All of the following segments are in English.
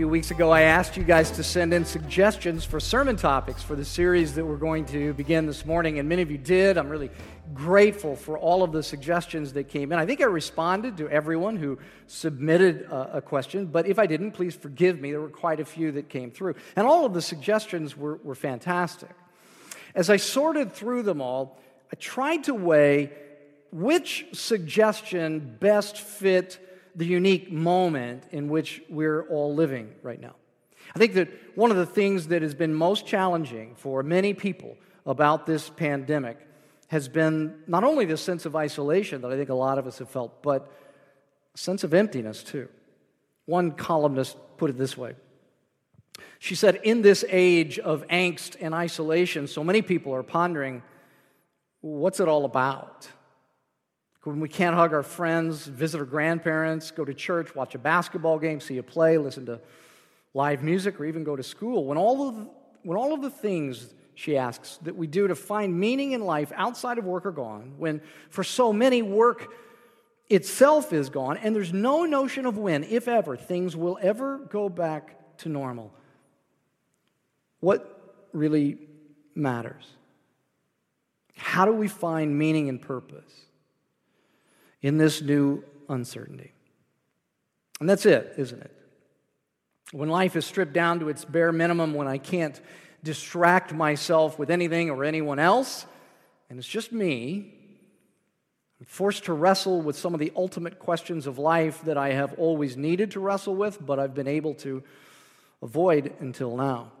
few weeks ago, I asked you guys to send in suggestions for sermon topics for the series that we're going to begin this morning, and many of you did. I'm really grateful for all of the suggestions that came in. I think I responded to everyone who submitted a, a question, but if I didn't, please forgive me. There were quite a few that came through, and all of the suggestions were, were fantastic. As I sorted through them all, I tried to weigh which suggestion best fit the unique moment in which we're all living right now. I think that one of the things that has been most challenging for many people about this pandemic has been not only the sense of isolation that I think a lot of us have felt, but a sense of emptiness too. One columnist put it this way She said, In this age of angst and isolation, so many people are pondering what's it all about? When we can't hug our friends, visit our grandparents, go to church, watch a basketball game, see a play, listen to live music, or even go to school. When all of, when all of the things, she asks, that we do to find meaning in life outside of work are gone, when for so many work itself is gone, and there's no notion of when, if ever, things will ever go back to normal, what really matters? How do we find meaning and purpose? In this new uncertainty. And that's it, isn't it? When life is stripped down to its bare minimum, when I can't distract myself with anything or anyone else, and it's just me, I'm forced to wrestle with some of the ultimate questions of life that I have always needed to wrestle with, but I've been able to avoid until now.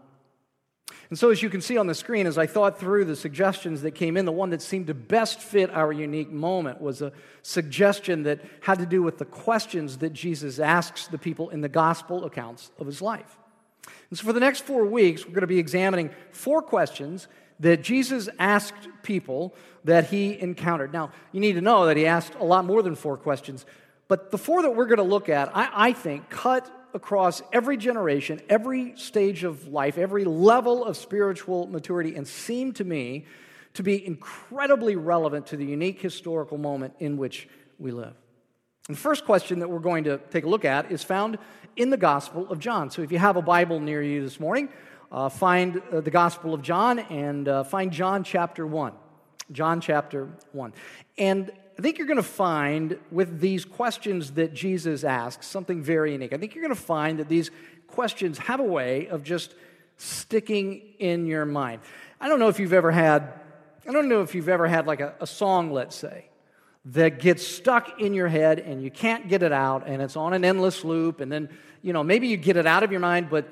And so, as you can see on the screen, as I thought through the suggestions that came in, the one that seemed to best fit our unique moment was a suggestion that had to do with the questions that Jesus asks the people in the gospel accounts of his life. And so, for the next four weeks, we're going to be examining four questions that Jesus asked people that he encountered. Now, you need to know that he asked a lot more than four questions, but the four that we're going to look at, I, I think, cut across every generation, every stage of life, every level of spiritual maturity, and seem to me to be incredibly relevant to the unique historical moment in which we live. And the first question that we're going to take a look at is found in the Gospel of John. So if you have a Bible near you this morning, uh, find uh, the Gospel of John and uh, find John chapter 1. John chapter 1. And I think you're going to find with these questions that Jesus asks something very unique. I think you're going to find that these questions have a way of just sticking in your mind. I don't know if you've ever had, I don't know if you've ever had like a, a song, let's say, that gets stuck in your head and you can't get it out and it's on an endless loop and then, you know, maybe you get it out of your mind, but,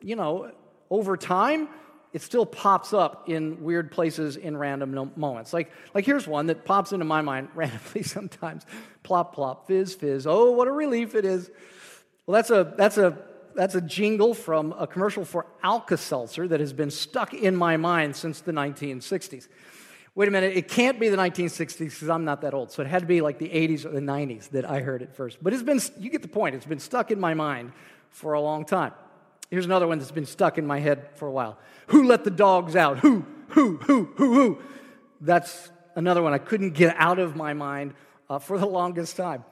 you know, over time, it still pops up in weird places in random moments. Like, like here's one that pops into my mind randomly sometimes. Plop, plop, fizz, fizz. Oh, what a relief it is. Well, that's a, that's a, that's a jingle from a commercial for Alka-Seltzer that has been stuck in my mind since the 1960s. Wait a minute, it can't be the 1960s because I'm not that old. So it had to be like the 80s or the 90s that I heard it first. But it's been, you get the point, it's been stuck in my mind for a long time. Here's another one that's been stuck in my head for a while. Who let the dogs out? Who, who, who, who, who? That's another one I couldn't get out of my mind uh, for the longest time.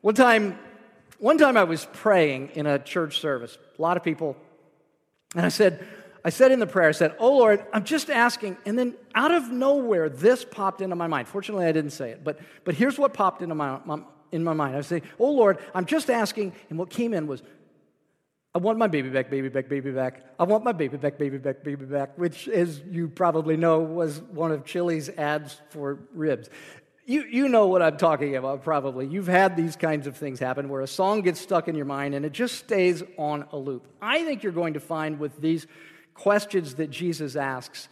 One time, one time I was praying in a church service, a lot of people, and I said, I said in the prayer, I said, Oh Lord, I'm just asking. And then out of nowhere, this popped into my mind. Fortunately, I didn't say it, but, but here's what popped into my, my in my mind. I say, Oh Lord, I'm just asking. And what came in was, I want my baby back, baby back, baby back. I want my baby back, baby back, baby back, which, as you probably know, was one of Chili's ads for ribs. You, you know what I'm talking about, probably. You've had these kinds of things happen where a song gets stuck in your mind and it just stays on a loop. I think you're going to find with these questions that Jesus asks,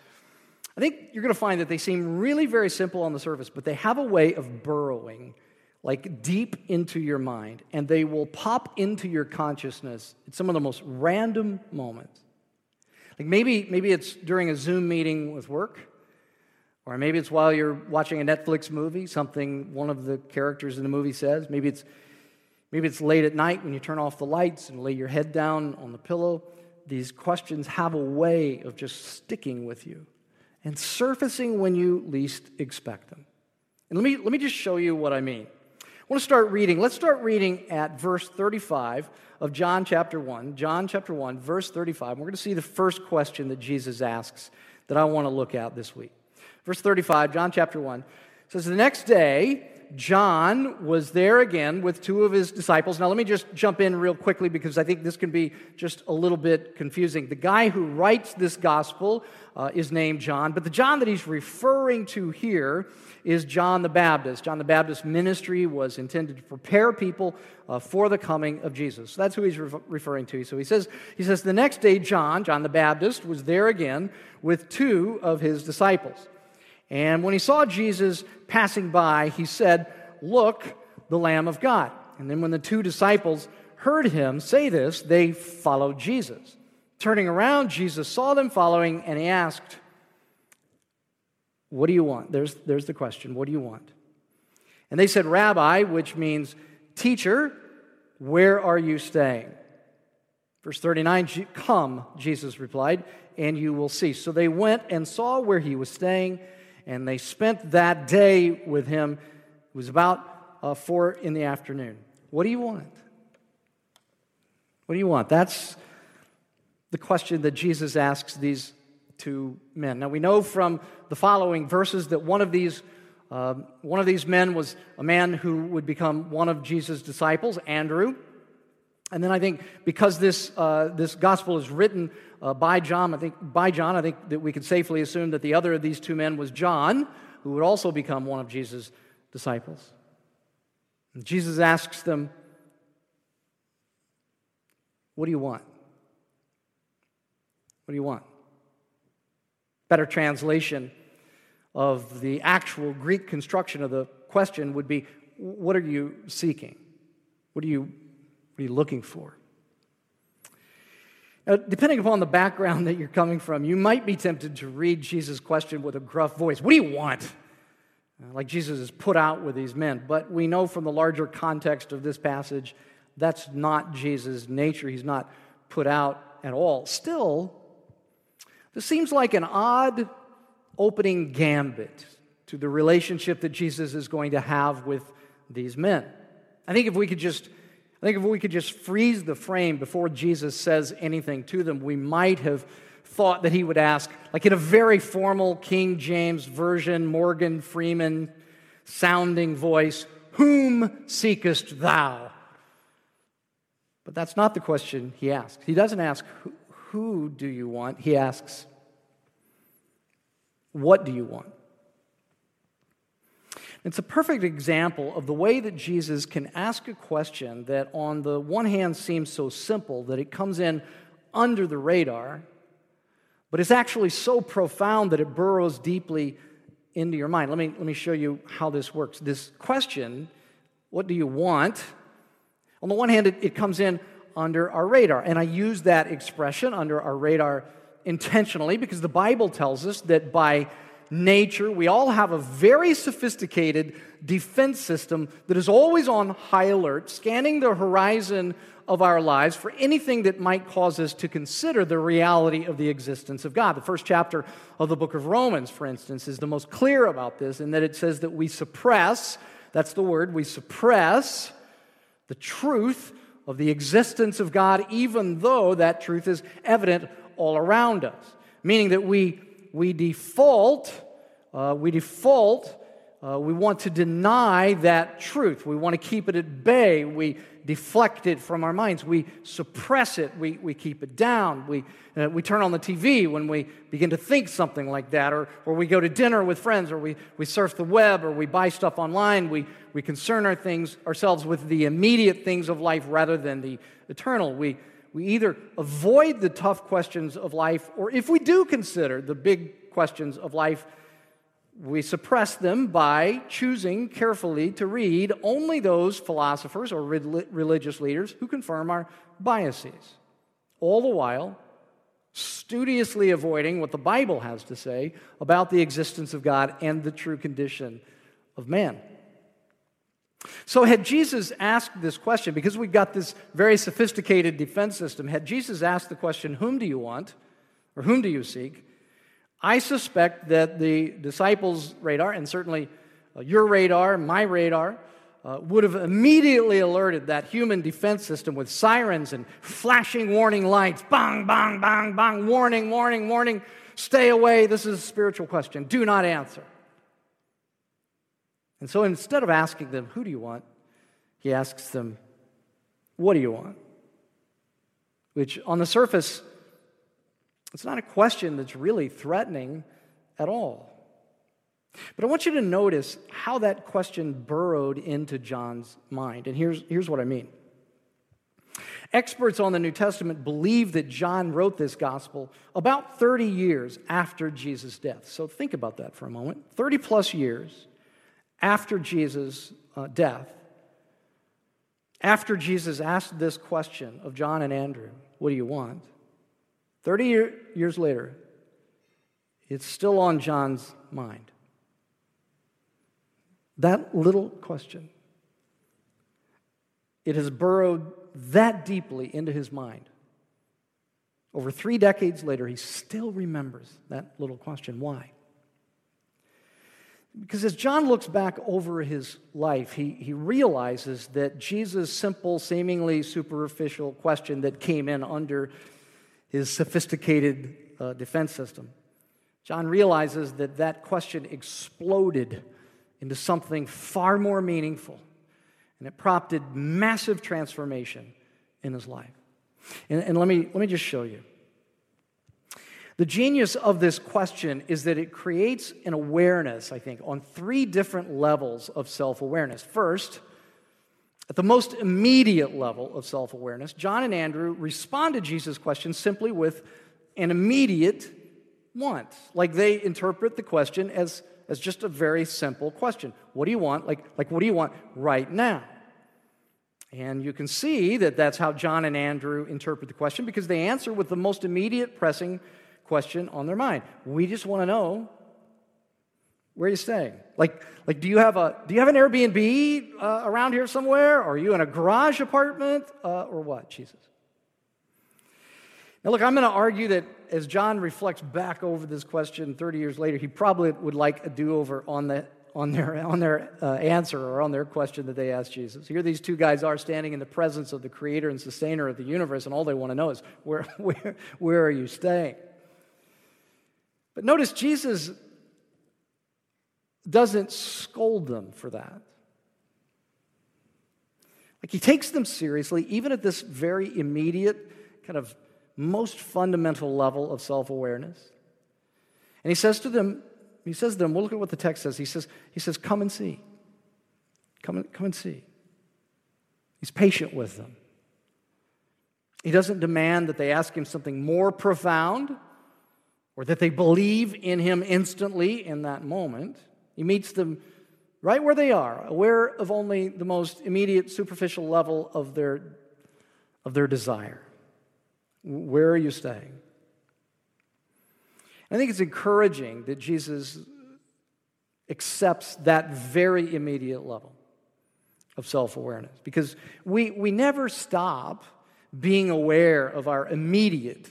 I think you're going to find that they seem really very simple on the surface, but they have a way of burrowing like deep into your mind, and they will pop into your consciousness at some of the most random moments. Like maybe, maybe it's during a Zoom meeting with work, or maybe it's while you're watching a Netflix movie, something one of the characters in the movie says. Maybe it's, maybe it's late at night when you turn off the lights and lay your head down on the pillow. These questions have a way of just sticking with you and surfacing when you least expect them. And let me, let me just show you what I mean. Want to start reading. Let's start reading at verse 35 of John chapter 1. John chapter 1, verse 35. We're going to see the first question that Jesus asks that I want to look at this week. Verse 35, John chapter 1 says, The next day, John was there again with two of his disciples. Now, let me just jump in real quickly because I think this can be just a little bit confusing. The guy who writes this gospel uh, is named John, but the John that he's referring to here is John the Baptist. John the Baptist's ministry was intended to prepare people uh, for the coming of Jesus. So that's who he's re- referring to. So he says, he says, the next day, John, John the Baptist, was there again with two of his disciples. And when he saw Jesus passing by, he said, Look, the Lamb of God. And then when the two disciples heard him say this, they followed Jesus. Turning around, Jesus saw them following, and he asked, What do you want? There's, there's the question. What do you want? And they said, Rabbi, which means teacher, where are you staying? Verse 39, Come, Jesus replied, and you will see. So they went and saw where he was staying, and they spent that day with him. It was about uh, four in the afternoon. What do you want? What do you want? That's the question that Jesus asks these two men. Now we know from the following verses that one of these uh, one of these men was a man who would become one of Jesus' disciples, Andrew. And then I think because this, uh, this gospel is written uh, by John, I think by John, I think that we could safely assume that the other of these two men was John, who would also become one of Jesus' disciples. And Jesus asks them, What do you want? What do you want? Better translation of the actual Greek construction of the question would be What are you seeking? What are you, what are you looking for? Now, depending upon the background that you're coming from, you might be tempted to read Jesus' question with a gruff voice What do you want? Uh, like Jesus is put out with these men. But we know from the larger context of this passage that's not Jesus' nature. He's not put out at all. Still, this seems like an odd opening gambit to the relationship that Jesus is going to have with these men. I think if we could just think if we could just freeze the frame before Jesus says anything to them, we might have thought that he would ask, like in a very formal King James Version, Morgan Freeman sounding voice, Whom seekest thou? But that's not the question he asks. He doesn't ask, Who do you want? He asks, What do you want? It's a perfect example of the way that Jesus can ask a question that, on the one hand, seems so simple that it comes in under the radar, but it's actually so profound that it burrows deeply into your mind. Let me, let me show you how this works. This question, what do you want? On the one hand, it, it comes in under our radar. And I use that expression under our radar intentionally because the Bible tells us that by nature, we all have a very sophisticated defense system that is always on high alert, scanning the horizon of our lives for anything that might cause us to consider the reality of the existence of God. The first chapter of the book of Romans, for instance, is the most clear about this in that it says that we suppress, that's the word, we suppress the truth of the existence of God, even though that truth is evident all around us. Meaning that we we default, uh, we default, uh, we want to deny that truth. We want to keep it at bay. We deflect it from our minds. We suppress it. We, we keep it down. We, uh, we turn on the TV when we begin to think something like that, or, or we go to dinner with friends, or we, we surf the web, or we buy stuff online. We, we concern our things, ourselves with the immediate things of life rather than the eternal. We, we either avoid the tough questions of life, or if we do consider the big questions of life, we suppress them by choosing carefully to read only those philosophers or religious leaders who confirm our biases. All the while, studiously avoiding what the Bible has to say about the existence of God and the true condition of man. So, had Jesus asked this question, because we've got this very sophisticated defense system, had Jesus asked the question, Whom do you want? or Whom do you seek? I suspect that the disciples' radar, and certainly uh, your radar, my radar, uh, would have immediately alerted that human defense system with sirens and flashing warning lights. Bang, bang, bang, bang. Warning, warning, warning. Stay away. This is a spiritual question. Do not answer. And so instead of asking them, Who do you want? he asks them, What do you want? Which on the surface, it's not a question that's really threatening at all. But I want you to notice how that question burrowed into John's mind. And here's, here's what I mean. Experts on the New Testament believe that John wrote this gospel about 30 years after Jesus' death. So think about that for a moment. 30 plus years after Jesus' uh, death, after Jesus asked this question of John and Andrew, What do you want? 30 year, years later, it's still on John's mind. That little question, it has burrowed that deeply into his mind. Over three decades later, he still remembers that little question. Why? Because as John looks back over his life, he, he realizes that Jesus' simple, seemingly superficial question that came in under his sophisticated uh, defense system, John realizes that that question exploded into something far more meaningful, and it prompted massive transformation in his life. And, and let, me, let me just show you. The genius of this question is that it creates an awareness, I think, on three different levels of self awareness. First, at the most immediate level of self awareness, John and Andrew respond to Jesus' question simply with an immediate want. Like they interpret the question as, as just a very simple question What do you want? Like, like, what do you want right now? And you can see that that's how John and Andrew interpret the question because they answer with the most immediate pressing question on their mind. We just want to know where you're you staying? Like, like do you have a do you have an Airbnb uh, around here somewhere? Or are you in a garage apartment uh, or what? Jesus. Now, look, I'm going to argue that as John reflects back over this question 30 years later, he probably would like a do over on, the, on their, on their uh, answer or on their question that they asked Jesus. Here, these two guys are standing in the presence of the creator and sustainer of the universe, and all they want to know is where, where, where are you staying? But notice Jesus doesn't scold them for that. Like he takes them seriously, even at this very immediate, kind of most fundamental level of self awareness. And he says to them, he says to them, well, look at what the text says. He says, he says come and see. Come and, come and see. He's patient with them. He doesn't demand that they ask him something more profound or that they believe in him instantly in that moment. He meets them right where they are, aware of only the most immediate, superficial level of their, of their desire. Where are you staying? I think it's encouraging that Jesus accepts that very immediate level of self awareness because we, we never stop being aware of our immediate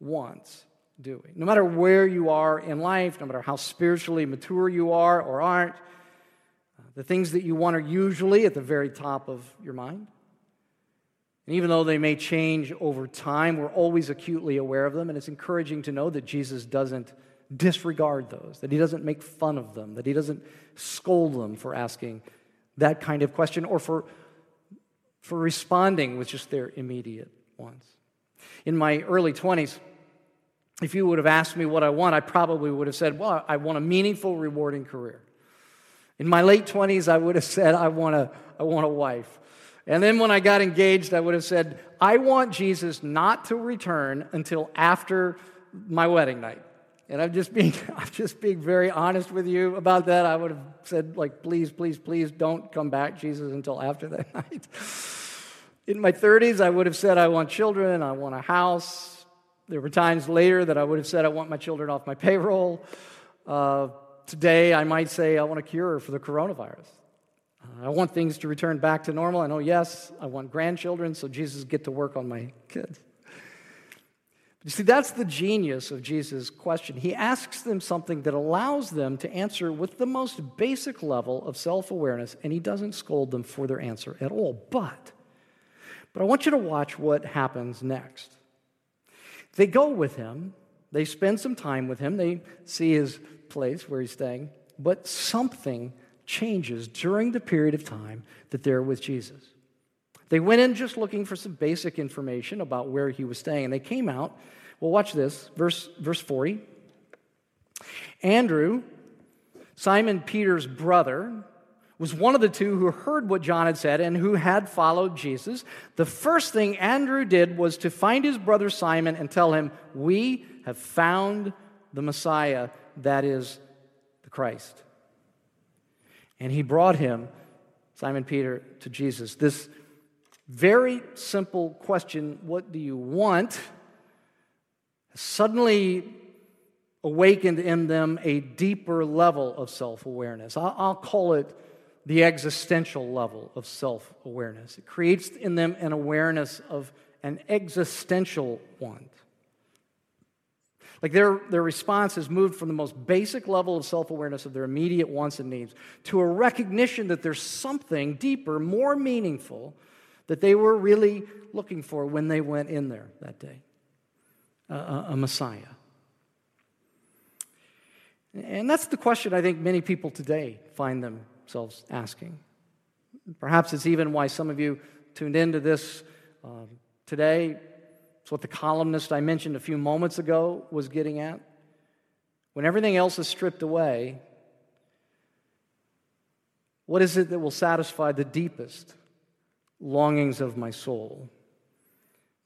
wants do we? No matter where you are in life, no matter how spiritually mature you are or aren't, uh, the things that you want are usually at the very top of your mind. And even though they may change over time, we're always acutely aware of them. And it's encouraging to know that Jesus doesn't disregard those, that he doesn't make fun of them, that he doesn't scold them for asking that kind of question or for, for responding with just their immediate wants. In my early 20s, if you would have asked me what I want, I probably would have said, Well, I want a meaningful, rewarding career. In my late 20s, I would have said, I want a, I want a wife. And then when I got engaged, I would have said, I want Jesus not to return until after my wedding night. And I'm just being, I'm just being very honest with you about that. I would have said, like, please, please, please don't come back, Jesus, until after that night. In my 30s, I would have said, I want children, I want a house, there were times later that I would have said, I want my children off my payroll. Uh, today, I might say, I want a cure for the coronavirus. Uh, I want things to return back to normal. I know, yes, I want grandchildren, so Jesus get to work on my kids. But You see, that's the genius of Jesus' question. He asks them something that allows them to answer with the most basic level of self awareness, and he doesn't scold them for their answer at all. But, but I want you to watch what happens next. They go with him, they spend some time with him, they see his place where he's staying, but something changes during the period of time that they're with Jesus. They went in just looking for some basic information about where he was staying, and they came out. Well, watch this, verse, verse 40. Andrew, Simon Peter's brother, was one of the two who heard what John had said and who had followed Jesus. The first thing Andrew did was to find his brother Simon and tell him, We have found the Messiah, that is the Christ. And he brought him, Simon Peter, to Jesus. This very simple question, What do you want? suddenly awakened in them a deeper level of self awareness. I'll call it the existential level of self awareness. It creates in them an awareness of an existential want. Like their, their response has moved from the most basic level of self awareness of their immediate wants and needs to a recognition that there's something deeper, more meaningful that they were really looking for when they went in there that day a, a Messiah. And that's the question I think many people today find them themselves asking. Perhaps it's even why some of you tuned into this uh, today. It's what the columnist I mentioned a few moments ago was getting at. When everything else is stripped away, what is it that will satisfy the deepest longings of my soul?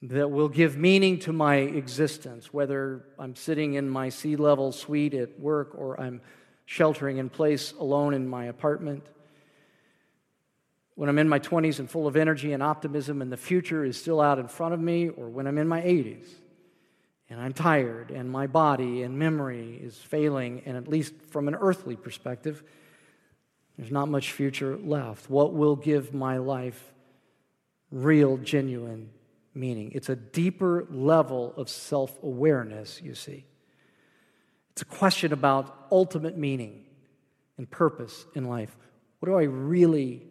That will give meaning to my existence, whether I'm sitting in my C-level suite at work or I'm sheltering in place alone in my apartment. When I'm in my 20s and full of energy and optimism and the future is still out in front of me, or when I'm in my 80s and I'm tired and my body and memory is failing, and at least from an earthly perspective, there's not much future left. What will give my life real, genuine meaning? It's a deeper level of self awareness, you see. It's a question about ultimate meaning and purpose in life. What do I really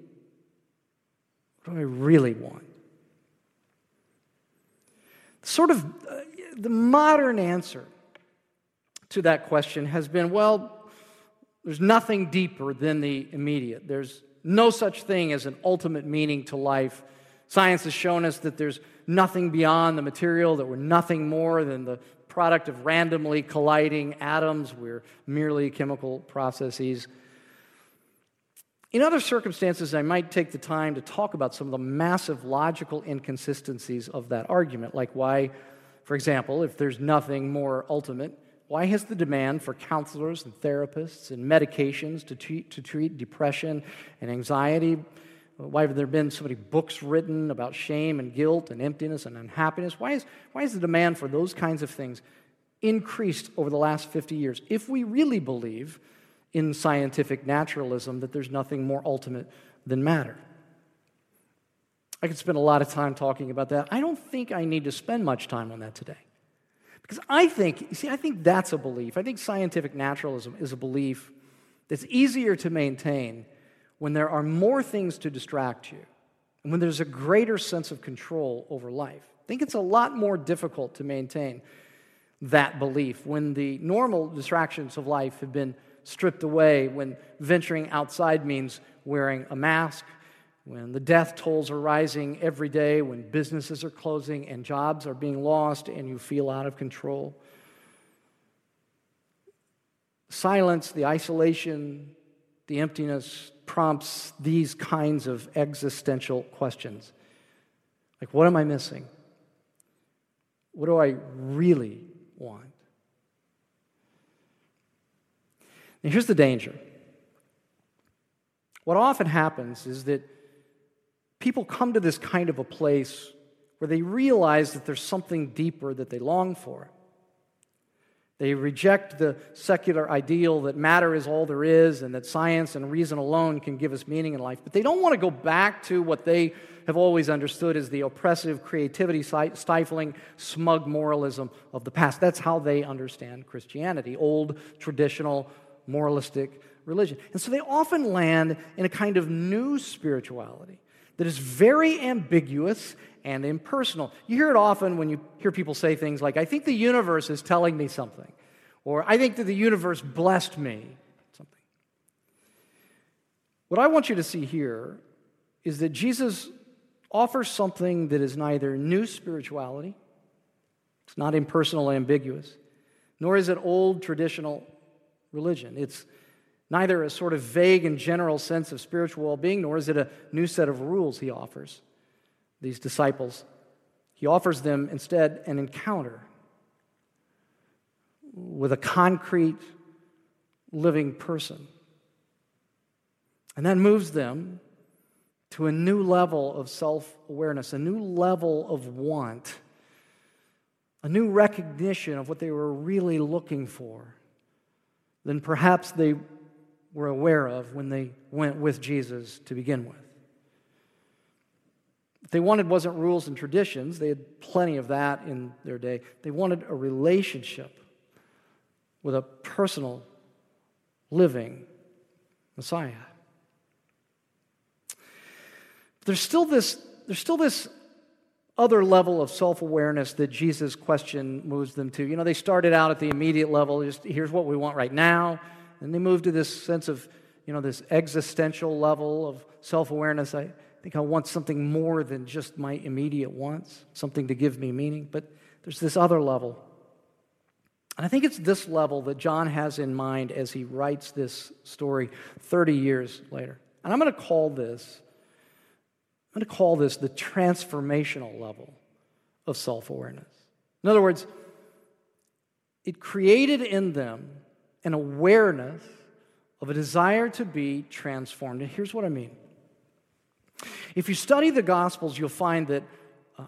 what do I really want? Sort of uh, the modern answer to that question has been well, there's nothing deeper than the immediate. There's no such thing as an ultimate meaning to life. Science has shown us that there's nothing beyond the material, that we're nothing more than the product of randomly colliding atoms. We're merely chemical processes. In other circumstances, I might take the time to talk about some of the massive logical inconsistencies of that argument, like why, for example, if there's nothing more ultimate, why has the demand for counselors and therapists and medications to treat, to treat depression and anxiety why have there been so many books written about shame and guilt and emptiness and unhappiness? Why is, why is the demand for those kinds of things increased over the last 50 years? If we really believe in scientific naturalism that there's nothing more ultimate than matter. I could spend a lot of time talking about that. I don't think I need to spend much time on that today. Because I think, you see, I think that's a belief. I think scientific naturalism is a belief that's easier to maintain when there are more things to distract you, and when there's a greater sense of control over life. I think it's a lot more difficult to maintain that belief when the normal distractions of life have been stripped away, when venturing outside means wearing a mask, when the death tolls are rising every day, when businesses are closing and jobs are being lost and you feel out of control. Silence, the isolation, the emptiness, prompts these kinds of existential questions. Like, what am I missing? What do I really want? Now, here's the danger. What often happens is that people come to this kind of a place where they realize that there's something deeper that they long for. They reject the secular ideal that matter is all there is and that science and reason alone can give us meaning in life. But they don't want to go back to what they have always understood as the oppressive, creativity stifling, smug moralism of the past. That's how they understand Christianity old, traditional, moralistic religion. And so they often land in a kind of new spirituality that is very ambiguous and impersonal. You hear it often when you hear people say things like, I think the universe is telling me something, or I think that the universe blessed me, something. What I want you to see here is that Jesus offers something that is neither new spirituality, it's not impersonal, ambiguous, nor is it old traditional religion. It's neither a sort of vague and general sense of spiritual well being, nor is it a new set of rules he offers these disciples. He offers them instead an encounter with a concrete, living person. And that moves them to a new level of self awareness, a new level of want, a new recognition of what they were really looking for than perhaps they were aware of when they went with Jesus to begin with. What they wanted wasn't rules and traditions, they had plenty of that in their day. They wanted a relationship with a personal, living Messiah. There's still this, there's still this other level of self awareness that Jesus' question moves them to. You know, they started out at the immediate level, just here's what we want right now. And they moved to this sense of, you know, this existential level of self awareness. I think I want something more than just my immediate wants, something to give me meaning. But there's this other level. And I think it's this level that John has in mind as he writes this story 30 years later. And I'm going to call this I'm going to call this the transformational level of self awareness. In other words, it created in them an awareness of a desire to be transformed. And here's what I mean. If you study the Gospels, you'll find that uh,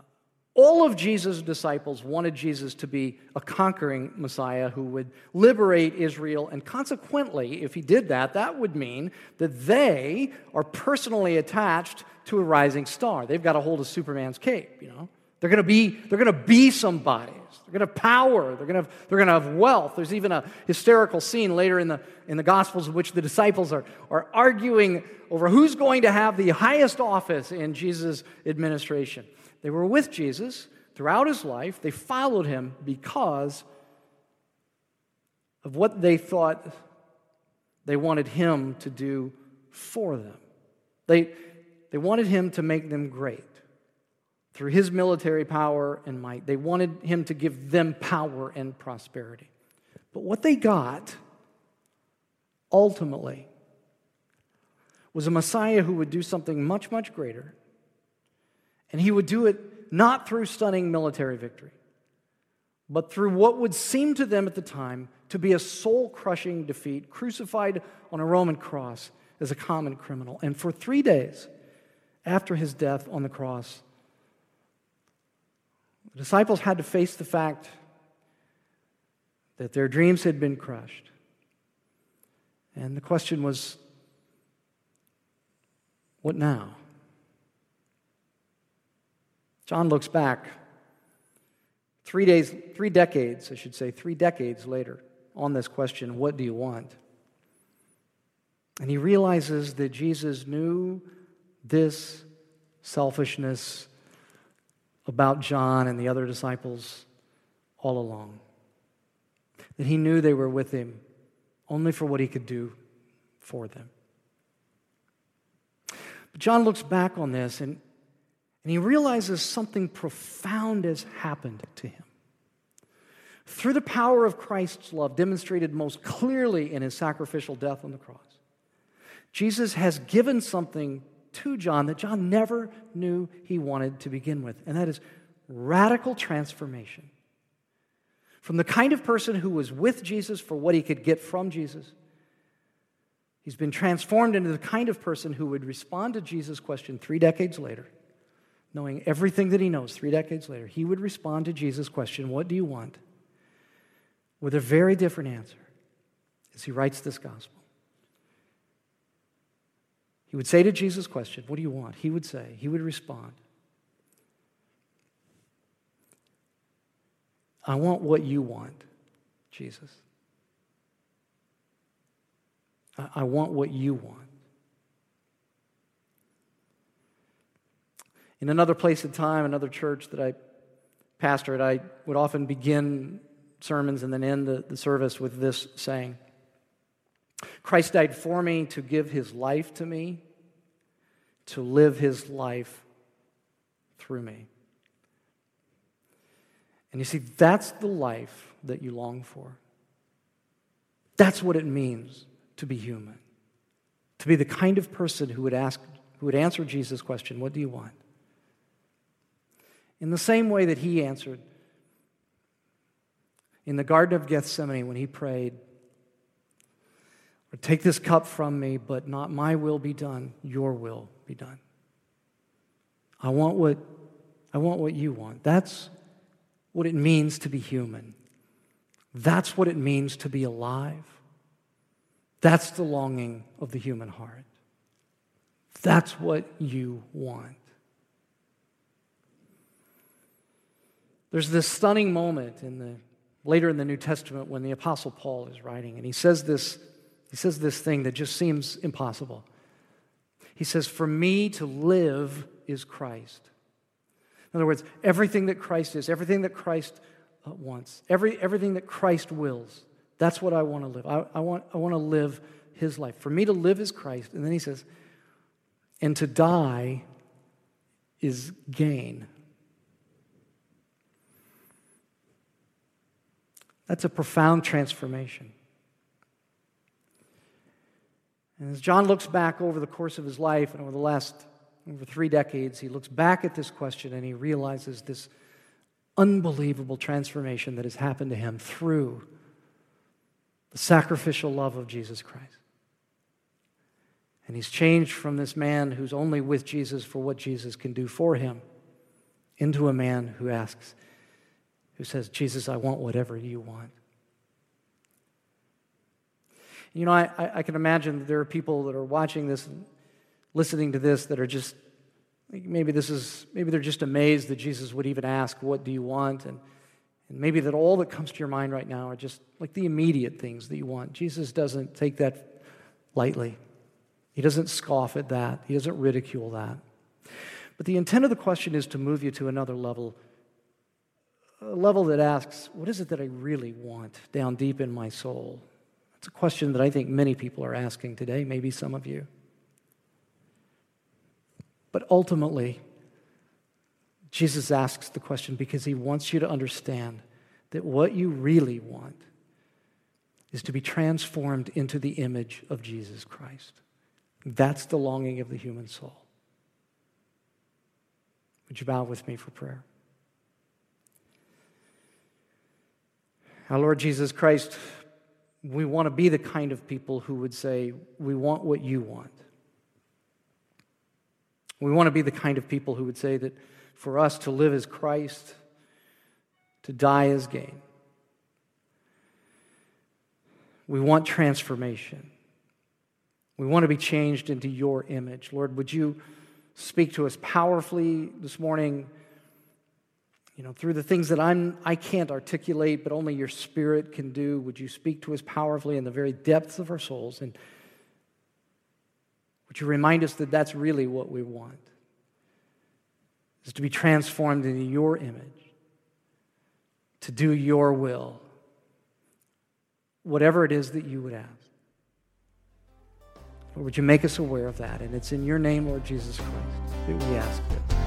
all of Jesus' disciples wanted Jesus to be a conquering Messiah who would liberate Israel. And consequently, if he did that, that would mean that they are personally attached to a rising star. They've got a hold of Superman's cape, you know. They're going to be they're going to be somebody. They're going to have power. They're going to have, they're going to have wealth. There's even a hysterical scene later in the, in the Gospels in which the disciples are, are arguing over who's going to have the highest office in Jesus' administration. They were with Jesus throughout his life. They followed him because of what they thought they wanted him to do for them. They, they wanted him to make them great through his military power and might. They wanted him to give them power and prosperity. But what they got ultimately was a Messiah who would do something much, much greater. And he would do it not through stunning military victory, but through what would seem to them at the time to be a soul crushing defeat, crucified on a Roman cross as a common criminal. And for three days, after his death on the cross, the disciples had to face the fact that their dreams had been crushed. And the question was, what now? John looks back three days, three decades, I should say, three decades later on this question, what do you want? And he realizes that Jesus knew this selfishness about John and the other disciples all along. That he knew they were with him only for what he could do for them. But John looks back on this and, and he realizes something profound has happened to him. Through the power of Christ's love, demonstrated most clearly in his sacrificial death on the cross, Jesus has given something to John that John never knew he wanted to begin with, and that is radical transformation. From the kind of person who was with Jesus for what he could get from Jesus, he's been transformed into the kind of person who would respond to Jesus' question three decades later, knowing everything that he knows three decades later. He would respond to Jesus' question, What do you want? with a very different answer as he writes this gospel. He would say to Jesus' question, What do you want? He would say, He would respond, I want what you want, Jesus. I want what you want. In another place and time, another church that I pastored, I would often begin sermons and then end the, the service with this saying Christ died for me to give his life to me, to live his life through me. And you see, that's the life that you long for. That's what it means to be human, to be the kind of person who would ask, who would answer Jesus' question, What do you want? In the same way that he answered in the Garden of Gethsemane when he prayed, Take this cup from me, but not my will be done, your will be done. I want what, I want what you want. That's what it means to be human. That's what it means to be alive. That's the longing of the human heart. That's what you want. There's this stunning moment in the later in the New Testament when the apostle Paul is writing and he says this he says this thing that just seems impossible. He says for me to live is Christ. In other words, everything that Christ is, everything that Christ uh, wants, every, everything that Christ wills, that's what I want to live. I, I, want, I want to live his life. For me to live is Christ. And then he says, and to die is gain. That's a profound transformation. And as John looks back over the course of his life and over the last over three decades, he looks back at this question and he realizes this unbelievable transformation that has happened to him through the sacrificial love of Jesus Christ. And he's changed from this man who's only with Jesus for what Jesus can do for him into a man who asks, who says, Jesus, I want whatever you want. You know, I, I can imagine that there are people that are watching this and listening to this that are just maybe this is maybe they're just amazed that Jesus would even ask, What do you want? And, and maybe that all that comes to your mind right now are just like the immediate things that you want. Jesus doesn't take that lightly. He doesn't scoff at that. He doesn't ridicule that. But the intent of the question is to move you to another level, a level that asks, What is it that I really want down deep in my soul? It's a question that I think many people are asking today, maybe some of you. But ultimately, Jesus asks the question because he wants you to understand that what you really want is to be transformed into the image of Jesus Christ. That's the longing of the human soul. Would you bow with me for prayer? Our Lord Jesus Christ, we want to be the kind of people who would say, We want what you want. We want to be the kind of people who would say that for us to live as Christ, to die as gain. We want transformation. We want to be changed into your image. Lord, would you speak to us powerfully this morning? You know, through the things that I'm, I can't articulate, but only your spirit can do, would you speak to us powerfully in the very depths of our souls? And would you remind us that that's really what we want? Is to be transformed into your image, to do your will, whatever it is that you would ask. Lord, would you make us aware of that? And it's in your name, Lord Jesus Christ, that we ask it.